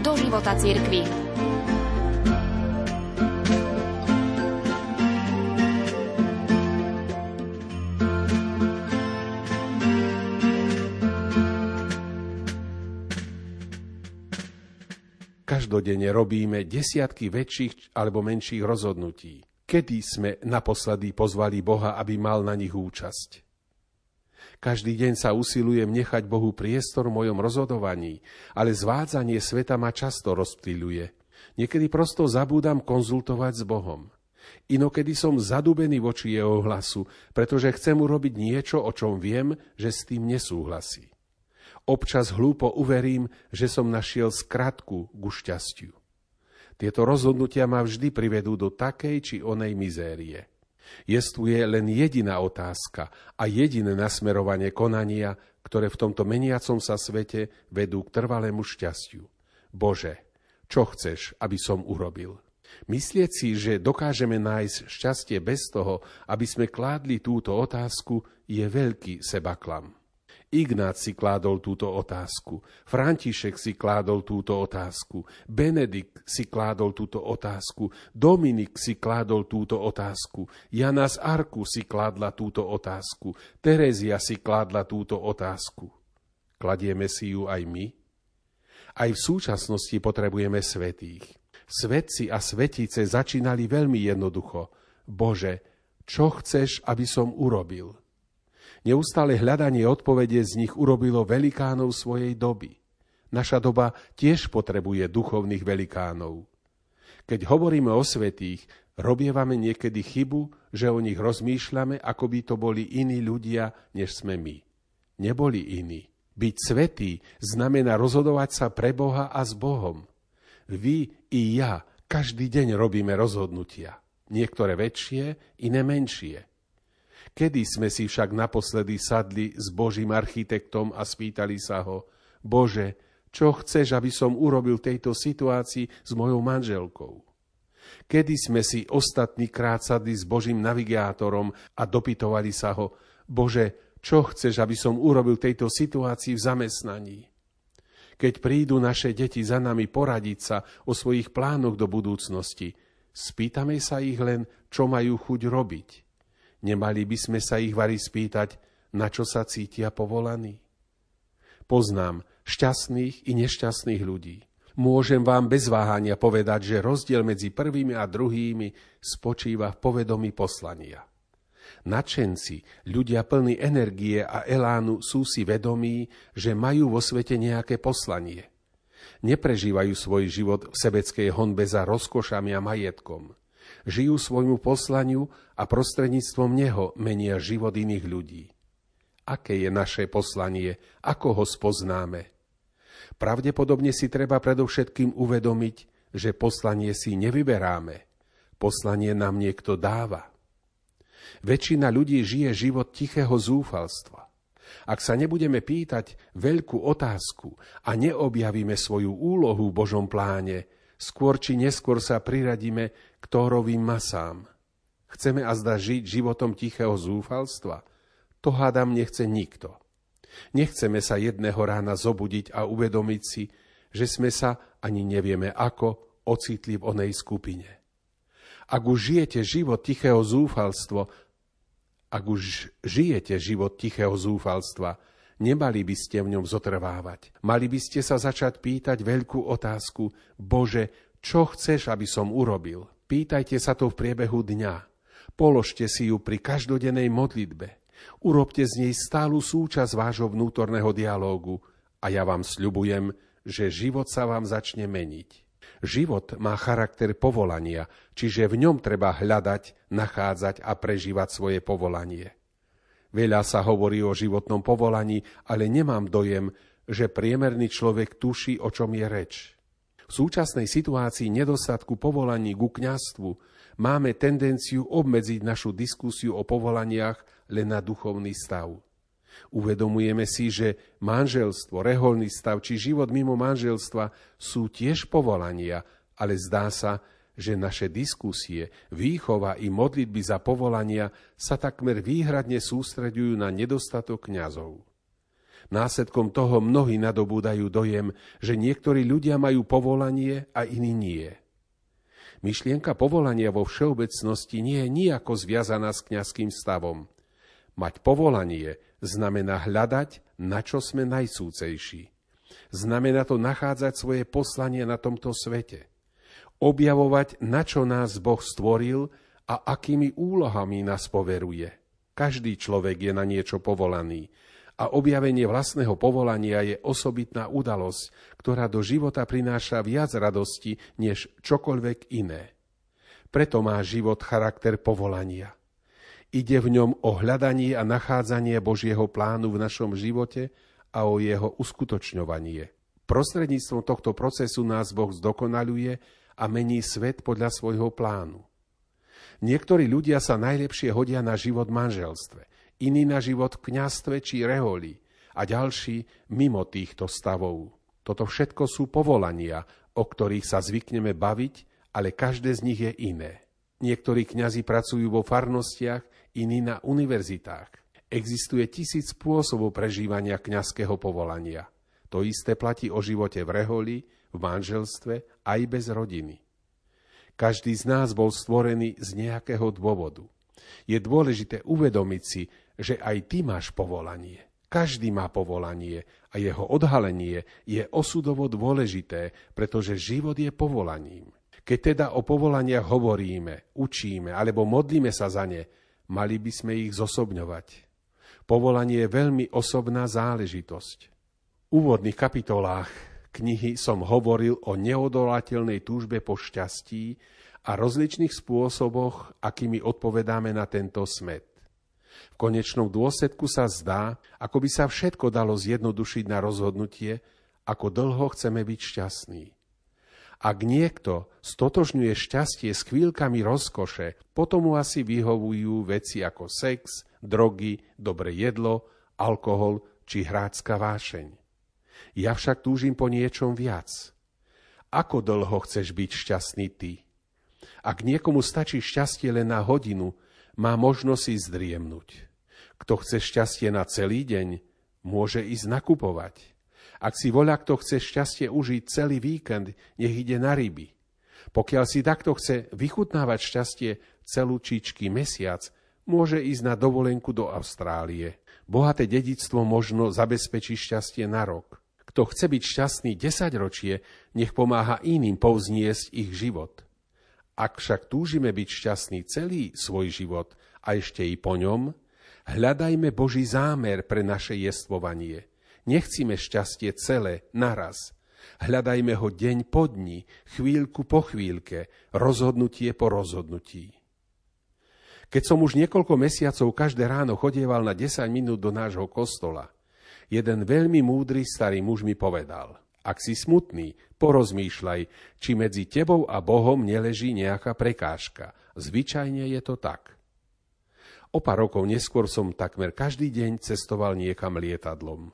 do života cirkvi. Každodenne robíme desiatky väčších alebo menších rozhodnutí. Kedy sme naposledy pozvali Boha, aby mal na nich účasť? Každý deň sa usilujem nechať Bohu priestor v mojom rozhodovaní, ale zvádzanie sveta ma často rozptýľuje. Niekedy prosto zabúdam konzultovať s Bohom. Inokedy som zadubený voči jeho hlasu, pretože chcem urobiť niečo, o čom viem, že s tým nesúhlasí. Občas hlúpo uverím, že som našiel skratku ku šťastiu. Tieto rozhodnutia ma vždy privedú do takej či onej mizérie. Jestuje len jediná otázka a jediné nasmerovanie konania, ktoré v tomto meniacom sa svete vedú k trvalému šťastiu. Bože, čo chceš, aby som urobil? Myslieť si, že dokážeme nájsť šťastie bez toho, aby sme kládli túto otázku, je veľký sebaklam. Ignác si kládol túto otázku, František si kládol túto otázku, Benedikt si kládol túto otázku, Dominik si kládol túto otázku, Jana z Arku si kládla túto otázku, Terezia si kládla túto otázku. Kladieme si ju aj my? Aj v súčasnosti potrebujeme svetých. Svetci a svetice začínali veľmi jednoducho. Bože, čo chceš, aby som urobil? Neustále hľadanie odpovede z nich urobilo velikánov svojej doby. Naša doba tiež potrebuje duchovných velikánov. Keď hovoríme o svetých, robievame niekedy chybu, že o nich rozmýšľame, ako by to boli iní ľudia, než sme my. Neboli iní. Byť svetý znamená rozhodovať sa pre Boha a s Bohom. Vy i ja každý deň robíme rozhodnutia. Niektoré väčšie, iné menšie. Kedy sme si však naposledy sadli s Božím architektom a spýtali sa ho, Bože, čo chceš, aby som urobil tejto situácii s mojou manželkou? Kedy sme si ostatný krát sadli s Božím navigátorom a dopytovali sa ho, Bože, čo chceš, aby som urobil tejto situácii v zamestnaní? Keď prídu naše deti za nami poradiť sa o svojich plánoch do budúcnosti, spýtame sa ich len, čo majú chuť robiť – Nemali by sme sa ich vari spýtať, na čo sa cítia povolaní? Poznám šťastných i nešťastných ľudí. Môžem vám bez váhania povedať, že rozdiel medzi prvými a druhými spočíva v povedomí poslania. Načenci, ľudia plní energie a elánu sú si vedomí, že majú vo svete nejaké poslanie. Neprežívajú svoj život v sebeckej honbe za rozkošami a majetkom žijú svojmu poslaniu a prostredníctvom neho menia život iných ľudí. Aké je naše poslanie? Ako ho spoznáme? Pravdepodobne si treba predovšetkým uvedomiť, že poslanie si nevyberáme. Poslanie nám niekto dáva. Väčšina ľudí žije život tichého zúfalstva. Ak sa nebudeme pýtať veľkú otázku a neobjavíme svoju úlohu v Božom pláne, skôr či neskôr sa priradíme k tórovým masám. Chceme azda žiť životom tichého zúfalstva? To hádam nechce nikto. Nechceme sa jedného rána zobudiť a uvedomiť si, že sme sa, ani nevieme ako, ocitli v onej skupine. Ak už žijete život tichého zúfalstvo, ak už žijete život tichého zúfalstva, Nemali by ste v ňom zotrvávať. Mali by ste sa začať pýtať veľkú otázku, Bože, čo chceš, aby som urobil? Pýtajte sa to v priebehu dňa. Položte si ju pri každodennej modlitbe. Urobte z nej stálu súčasť vášho vnútorného dialógu a ja vám sľubujem, že život sa vám začne meniť. Život má charakter povolania, čiže v ňom treba hľadať, nachádzať a prežívať svoje povolanie. Veľa sa hovorí o životnom povolaní, ale nemám dojem, že priemerný človek tuší, o čom je reč. V súčasnej situácii nedostatku povolaní ku kňastvu máme tendenciu obmedziť našu diskusiu o povolaniach len na duchovný stav. Uvedomujeme si, že manželstvo, reholný stav či život mimo manželstva sú tiež povolania, ale zdá sa, že naše diskusie, výchova i modlitby za povolania sa takmer výhradne sústreďujú na nedostatok kňazov. Následkom toho mnohí nadobúdajú dojem, že niektorí ľudia majú povolanie a iní nie. Myšlienka povolania vo všeobecnosti nie je nijako zviazaná s kňazským stavom. Mať povolanie znamená hľadať, na čo sme najsúcejší. Znamená to nachádzať svoje poslanie na tomto svete. Objavovať, na čo nás Boh stvoril a akými úlohami nás poveruje. Každý človek je na niečo povolaný a objavenie vlastného povolania je osobitná udalosť, ktorá do života prináša viac radosti než čokoľvek iné. Preto má život charakter povolania. Ide v ňom o hľadanie a nachádzanie Božieho plánu v našom živote a o jeho uskutočňovanie. Prostredníctvom tohto procesu nás Boh zdokonaluje a mení svet podľa svojho plánu. Niektorí ľudia sa najlepšie hodia na život v manželstve – iný na život v kňastve či reholi a ďalší mimo týchto stavov. Toto všetko sú povolania, o ktorých sa zvykneme baviť, ale každé z nich je iné. Niektorí kňazi pracujú vo farnostiach, iní na univerzitách. Existuje tisíc spôsobov prežívania kňazského povolania. To isté platí o živote v reholi, v manželstve aj bez rodiny. Každý z nás bol stvorený z nejakého dôvodu. Je dôležité uvedomiť si, že aj ty máš povolanie. Každý má povolanie a jeho odhalenie je osudovo dôležité, pretože život je povolaním. Keď teda o povolaniach hovoríme, učíme alebo modlíme sa za ne, mali by sme ich zosobňovať. Povolanie je veľmi osobná záležitosť. Úvodných kapitolách knihy som hovoril o neodolateľnej túžbe po šťastí a rozličných spôsoboch, akými odpovedáme na tento smet. V konečnom dôsledku sa zdá, ako by sa všetko dalo zjednodušiť na rozhodnutie, ako dlho chceme byť šťastní. Ak niekto stotožňuje šťastie s chvíľkami rozkoše, potom mu asi vyhovujú veci ako sex, drogy, dobre jedlo, alkohol či hrácka vášeň. Ja však túžim po niečom viac. Ako dlho chceš byť šťastný ty? Ak niekomu stačí šťastie len na hodinu, má možnosť si zdriemnúť. Kto chce šťastie na celý deň, môže ísť nakupovať. Ak si voľa kto chce šťastie užiť celý víkend, nech ide na ryby. Pokiaľ si takto chce vychutnávať šťastie celú čičky mesiac, môže ísť na dovolenku do Austrálie. Bohaté dedictvo možno zabezpečí šťastie na rok. Kto chce byť šťastný 10 ročie, nech pomáha iným povzniesť ich život. Ak však túžime byť šťastní celý svoj život a ešte i po ňom, hľadajme Boží zámer pre naše jestvovanie. Nechcíme šťastie celé, naraz. Hľadajme ho deň po dni, chvíľku po chvíľke, rozhodnutie po rozhodnutí. Keď som už niekoľko mesiacov každé ráno chodieval na 10 minút do nášho kostola, jeden veľmi múdry starý muž mi povedal – ak si smutný, porozmýšľaj, či medzi tebou a Bohom neleží nejaká prekážka. Zvyčajne je to tak. O pár rokov neskôr som takmer každý deň cestoval niekam lietadlom.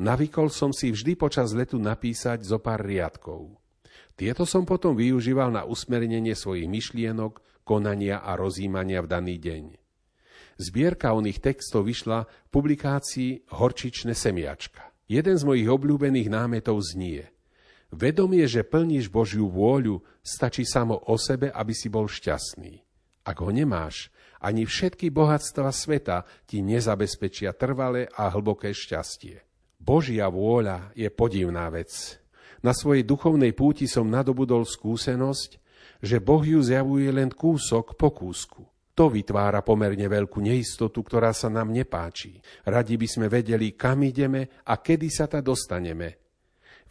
Navykol som si vždy počas letu napísať zo pár riadkov. Tieto som potom využíval na usmernenie svojich myšlienok, konania a rozímania v daný deň. Zbierka oných textov vyšla v publikácii Horčičné semiačka. Jeden z mojich obľúbených námetov znie Vedomie, že plníš Božiu vôľu, stačí samo o sebe, aby si bol šťastný. Ak ho nemáš, ani všetky bohatstva sveta ti nezabezpečia trvalé a hlboké šťastie. Božia vôľa je podivná vec. Na svojej duchovnej púti som nadobudol skúsenosť, že Boh ju zjavuje len kúsok po kúsku. To vytvára pomerne veľkú neistotu, ktorá sa nám nepáči. Radi by sme vedeli, kam ideme a kedy sa ta dostaneme.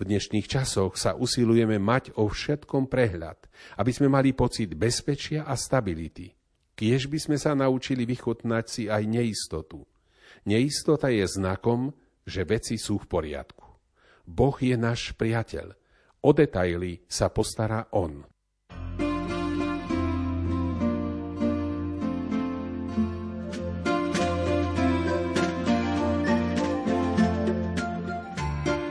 V dnešných časoch sa usilujeme mať o všetkom prehľad, aby sme mali pocit bezpečia a stability. Kiež by sme sa naučili vychutnať si aj neistotu. Neistota je znakom, že veci sú v poriadku. Boh je náš priateľ. O detaily sa postará On.